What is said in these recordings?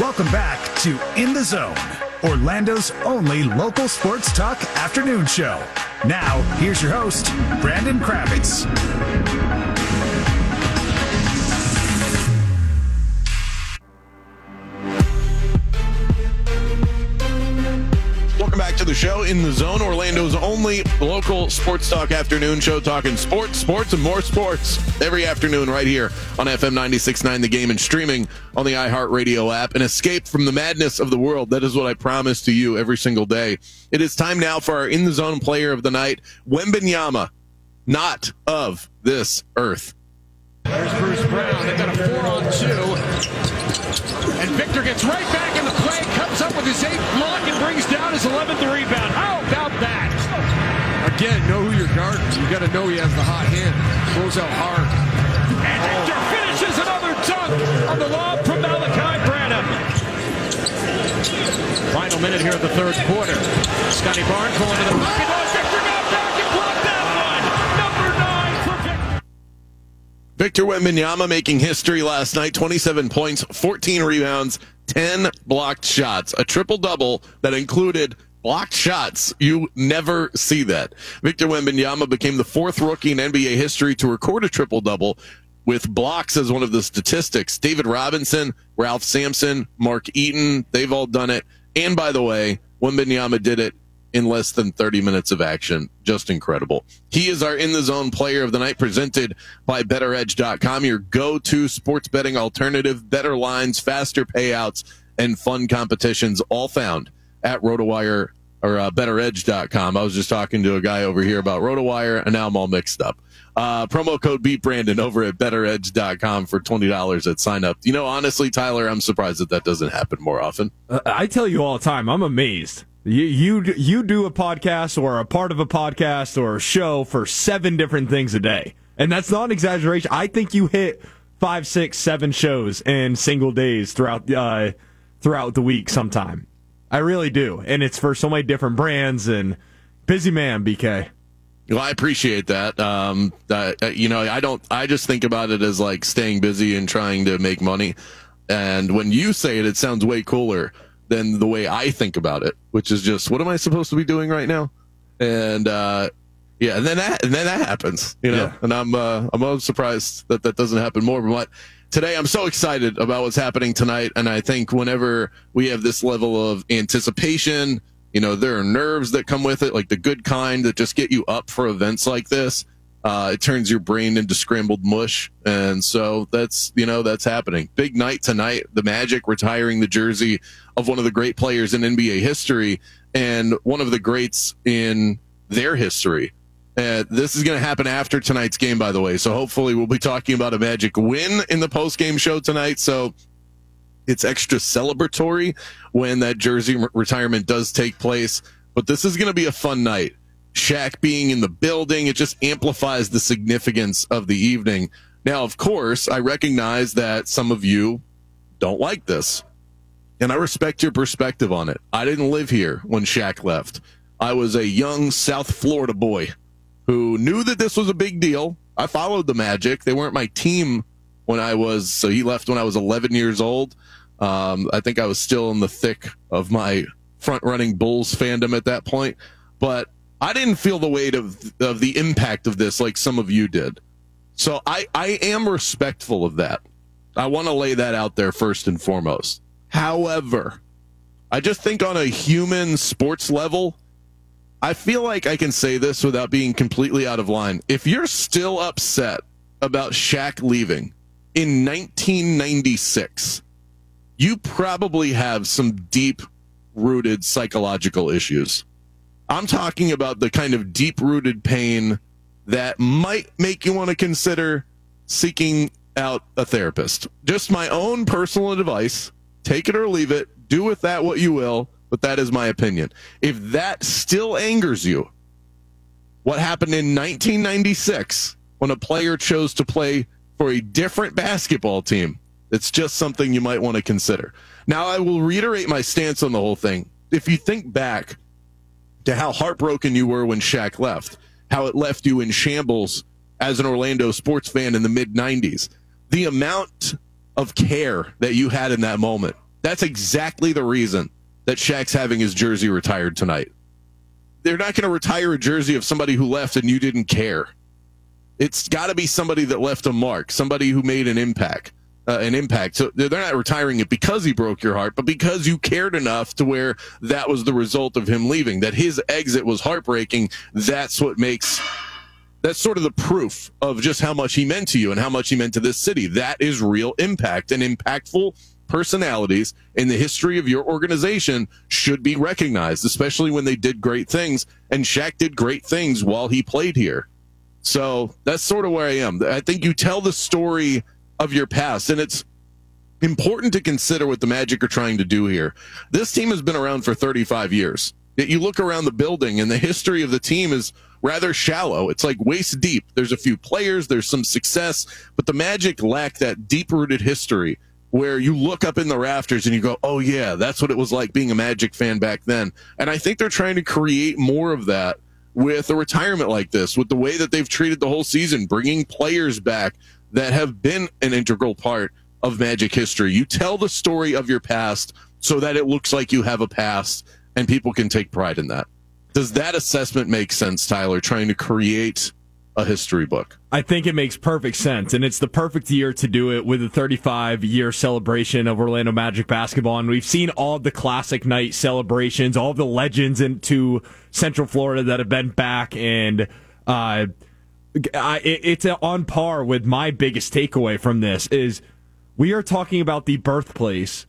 Welcome back to In the Zone, Orlando's only local sports talk afternoon show. Now, here's your host, Brandon Kravitz. The show in the zone, Orlando's only local sports talk afternoon show, talking sports, sports, and more sports every afternoon right here on FM 96.9 The Game and streaming on the iHeartRadio app. An escape from the madness of the world. That is what I promise to you every single day. It is time now for our in the zone player of the night, Wembanyama, not of this earth. There's Bruce Brown. They've got a four on two. And Victor gets right back in the play, comes up with his eighth block and brings 11th rebound. How about that? Again, know who you're guarding. You got to know he has the hot hand. Throws out hard. And Victor finishes another dunk on the lob from Malachi Branham. Final minute here of the third quarter. Scottie Barnes going to the pocket. Oh, Victor got back and blocked that one. Number nine for Victor. Victor Wembanyama making history last night 27 points, 14 rebounds, 10 blocked shots. A triple double that included blocked shots. You never see that. Victor Wembanyama became the fourth rookie in NBA history to record a triple double with blocks as one of the statistics. David Robinson, Ralph Sampson, Mark Eaton, they've all done it. And by the way, Wembanyama did it in less than 30 minutes of action. Just incredible. He is our in the zone player of the night presented by betteredge.com, your go-to sports betting alternative, better lines, faster payouts, and fun competitions all found at RotoWire or uh, betteredge.com. I was just talking to a guy over here about RotoWire and now I'm all mixed up. Uh, promo code beat Brandon over at betteredge.com for $20 at sign up. You know, honestly, Tyler, I'm surprised that that doesn't happen more often. Uh, I tell you all the time, I'm amazed. You, you you do a podcast or a part of a podcast or a show for seven different things a day, and that's not an exaggeration. I think you hit five, six, seven shows in single days throughout uh, throughout the week. Sometime, I really do, and it's for so many different brands. And busy man, BK. Well, I appreciate that. Um, uh, you know, I don't. I just think about it as like staying busy and trying to make money. And when you say it, it sounds way cooler than the way I think about it, which is just what am I supposed to be doing right now? And uh, yeah, and then that and then that happens, you know. Yeah. And I'm uh, I'm surprised that that doesn't happen more. But today, I'm so excited about what's happening tonight, and I think whenever we have this level of anticipation, you know, there are nerves that come with it, like the good kind that just get you up for events like this. Uh, it turns your brain into scrambled mush. And so that's, you know, that's happening. Big night tonight. The Magic retiring the jersey of one of the great players in NBA history and one of the greats in their history. Uh, this is going to happen after tonight's game, by the way. So hopefully we'll be talking about a Magic win in the post game show tonight. So it's extra celebratory when that jersey re- retirement does take place. But this is going to be a fun night. Shaq being in the building, it just amplifies the significance of the evening. Now, of course, I recognize that some of you don't like this, and I respect your perspective on it. I didn't live here when Shaq left. I was a young South Florida boy who knew that this was a big deal. I followed the Magic. They weren't my team when I was, so he left when I was 11 years old. Um, I think I was still in the thick of my front running Bulls fandom at that point, but I didn't feel the weight of, of the impact of this like some of you did. So I, I am respectful of that. I want to lay that out there first and foremost. However, I just think on a human sports level, I feel like I can say this without being completely out of line. If you're still upset about Shaq leaving in 1996, you probably have some deep rooted psychological issues. I'm talking about the kind of deep rooted pain that might make you want to consider seeking out a therapist. Just my own personal advice. Take it or leave it. Do with that what you will, but that is my opinion. If that still angers you, what happened in 1996 when a player chose to play for a different basketball team, it's just something you might want to consider. Now, I will reiterate my stance on the whole thing. If you think back to how heartbroken you were when Shaq left, how it left you in shambles as an Orlando sports fan in the mid 90s, the amount of care that you had in that moment, That's exactly the reason that Shaq's having his jersey retired tonight. They're not going to retire a jersey of somebody who left and you didn't care. It's got to be somebody that left a mark, somebody who made an impact. Uh, an impact. So they're not retiring it because he broke your heart, but because you cared enough to where that was the result of him leaving. That his exit was heartbreaking. That's what makes that's sort of the proof of just how much he meant to you and how much he meant to this city. That is real impact and impactful personalities in the history of your organization should be recognized, especially when they did great things. And Shaq did great things while he played here. So that's sort of where I am. I think you tell the story of your past, and it's important to consider what the Magic are trying to do here. This team has been around for 35 years. Yet you look around the building, and the history of the team is rather shallow. It's like waist deep. There's a few players, there's some success, but the Magic lack that deep rooted history where you look up in the rafters and you go, oh, yeah, that's what it was like being a Magic fan back then. And I think they're trying to create more of that with a retirement like this, with the way that they've treated the whole season, bringing players back that have been an integral part of Magic history. You tell the story of your past so that it looks like you have a past and people can take pride in that. Does that assessment make sense, Tyler, trying to create a history book. I think it makes perfect sense, and it's the perfect year to do it with a 35 year celebration of Orlando Magic basketball. And we've seen all the classic night celebrations, all the legends into Central Florida that have been back, and uh, I, it's on par with my biggest takeaway from this is we are talking about the birthplace,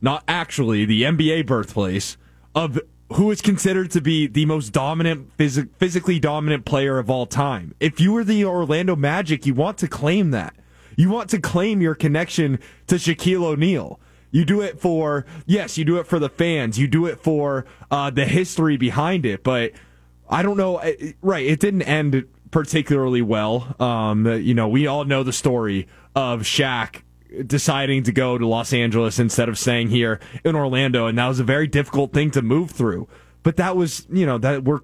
not actually the NBA birthplace of who is considered to be the most dominant, phys- physically dominant player of all time. If you were the Orlando Magic, you want to claim that. You want to claim your connection to Shaquille O'Neal. You do it for, yes, you do it for the fans. You do it for uh, the history behind it. But I don't know. Right. It didn't end particularly well. Um, you know, we all know the story of Shaq deciding to go to Los Angeles instead of staying here in Orlando, and that was a very difficult thing to move through. But that was, you know, that we're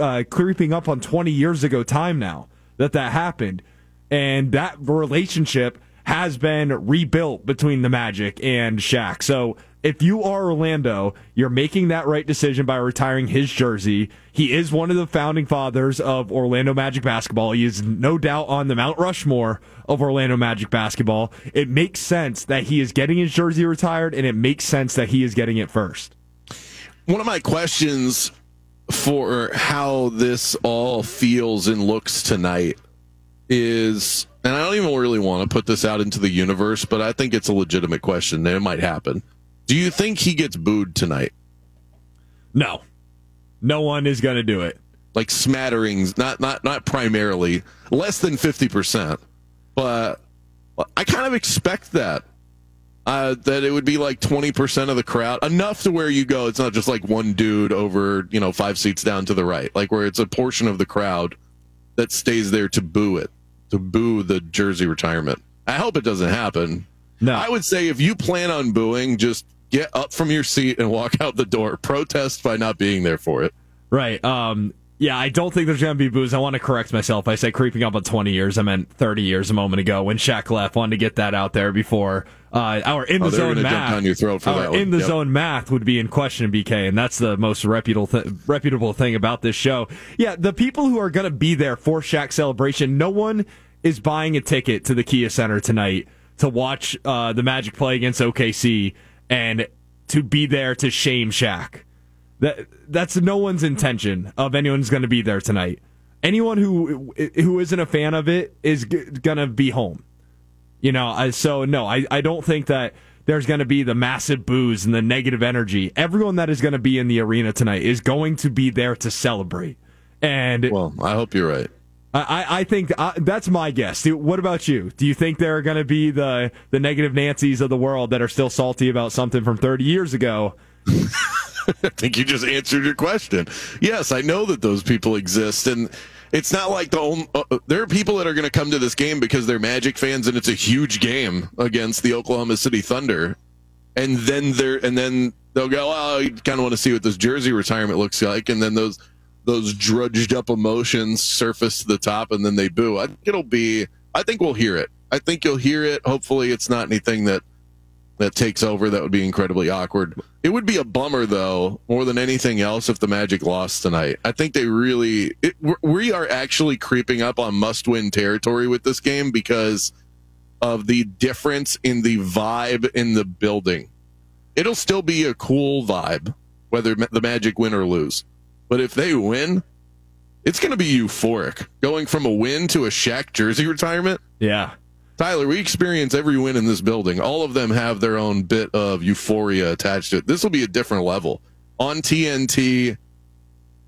uh, creeping up on 20 years ago time now that that happened, and that relationship has been rebuilt between the Magic and Shaq. So if you are Orlando, you're making that right decision by retiring his jersey. He is one of the founding fathers of Orlando Magic basketball. He is no doubt on the Mount Rushmore of Orlando Magic basketball. It makes sense that he is getting his jersey retired, and it makes sense that he is getting it first. One of my questions for how this all feels and looks tonight is, and I don't even really want to put this out into the universe, but I think it's a legitimate question it might happen do you think he gets booed tonight? No. No one is going to do it. Like smatterings, not not not primarily, less than 50%. But I kind of expect that. Uh, that it would be like 20% of the crowd, enough to where you go, it's not just like one dude over, you know, five seats down to the right, like where it's a portion of the crowd that stays there to boo it, to boo the jersey retirement. I hope it doesn't happen. No. I would say if you plan on booing, just get up from your seat and walk out the door. Protest by not being there for it. Right. Um, yeah, I don't think there's going to be boos. I want to correct myself. I said creeping up on 20 years. I meant 30 years a moment ago when Shaq left. Wanted to get that out there before uh, our in the oh, zone math. Down your throat for our in the yep. zone math would be in question, BK, and that's the most reputable th- reputable thing about this show. Yeah, the people who are going to be there for Shaq celebration, no one is buying a ticket to the Kia Center tonight to watch uh, the Magic play against OKC and to be there to shame Shaq. That that's no one's intention of anyone's going to be there tonight. Anyone who who isn't a fan of it is g- going to be home. You know, I, so no, I, I don't think that there's going to be the massive boos and the negative energy. Everyone that is going to be in the arena tonight is going to be there to celebrate. And well, I hope you're right. I, I think uh, that's my guess. What about you? Do you think there are going to be the the negative Nancys of the world that are still salty about something from 30 years ago? I think you just answered your question. Yes, I know that those people exist, and it's not like the only, uh, uh, there are people that are going to come to this game because they're Magic fans, and it's a huge game against the Oklahoma City Thunder, and then they're and then they'll go, oh, you kind of want to see what this jersey retirement looks like, and then those those drudged up emotions surface to the top and then they boo. I think it'll be, I think we'll hear it. I think you'll hear it. Hopefully, it's not anything that that takes over, that would be incredibly awkward. It would be a bummer, though, more than anything else, if the Magic lost tonight. I think they really, it, we are actually creeping up on must win territory with this game because of the difference in the vibe in the building. It'll still be a cool vibe, whether the Magic win or lose. But if they win, it's going to be euphoric. Going from a win to a Shaq jersey retirement. Yeah. Tyler, we experience every win in this building. All of them have their own bit of euphoria attached to it. This will be a different level. On TNT,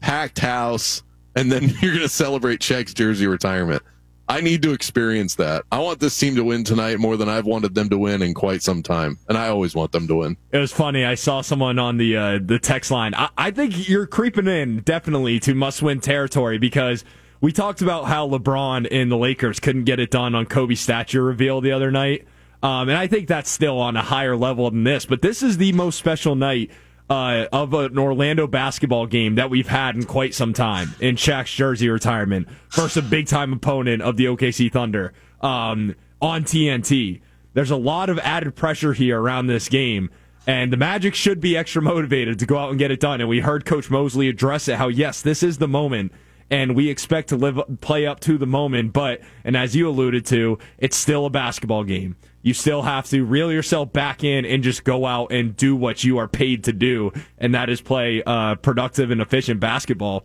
packed house, and then you're going to celebrate Shaq's jersey retirement. I need to experience that. I want this team to win tonight more than I've wanted them to win in quite some time, and I always want them to win. It was funny. I saw someone on the uh, the text line. I, I think you're creeping in definitely to must win territory because we talked about how LeBron and the Lakers couldn't get it done on Kobe's statue reveal the other night, um, and I think that's still on a higher level than this. But this is the most special night uh, of an Orlando basketball game that we've had in quite some time in Shaq's jersey retirement versus a big time opponent of the OKC Thunder um, on TNT. There's a lot of added pressure here around this game. And the Magic should be extra motivated to go out and get it done. And we heard Coach Mosley address it how, yes, this is the moment and we expect to live play up to the moment. But and as you alluded to, it's still a basketball game. You still have to reel yourself back in and just go out and do what you are paid to do, and that is play uh, productive and efficient basketball.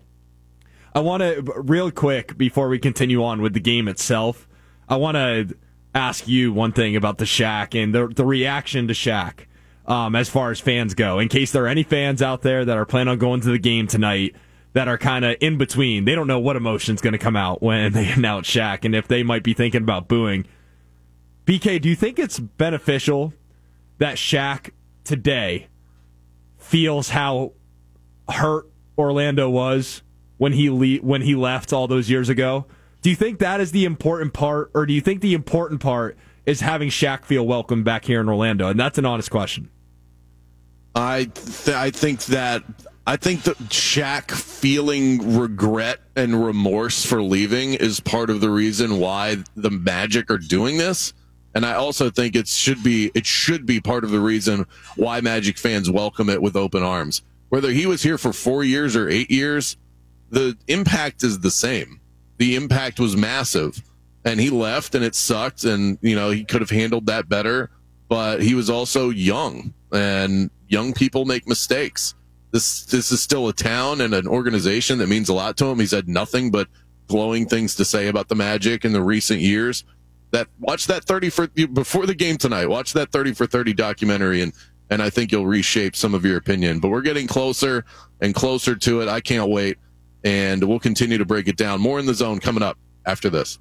I want to real quick before we continue on with the game itself. I want to ask you one thing about the Shaq and the the reaction to Shaq. Um, as far as fans go, in case there are any fans out there that are planning on going to the game tonight, that are kind of in between. They don't know what emotion's going to come out when they announce Shaq and if they might be thinking about booing. BK, do you think it's beneficial that Shaq today feels how hurt Orlando was when he le- when he left all those years ago? Do you think that is the important part, or do you think the important part is having Shaq feel welcome back here in Orlando? And that's an honest question. I th- I think that I think that Shaq feeling regret and remorse for leaving is part of the reason why the Magic are doing this. And I also think it should be it should be part of the reason why Magic fans welcome it with open arms. Whether he was here for 4 years or 8 years, the impact is the same. The impact was massive. And he left and it sucked and you know, he could have handled that better, but he was also young and young people make mistakes this this is still a town and an organization that means a lot to him. He's had nothing but glowing things to say about the Magic in the recent years. That watch that thirty for before the game tonight. Watch that thirty for thirty documentary, and and I think you'll reshape some of your opinion. But we're getting closer and closer to it. I can't wait, and we'll continue to break it down. More in the zone coming up after this.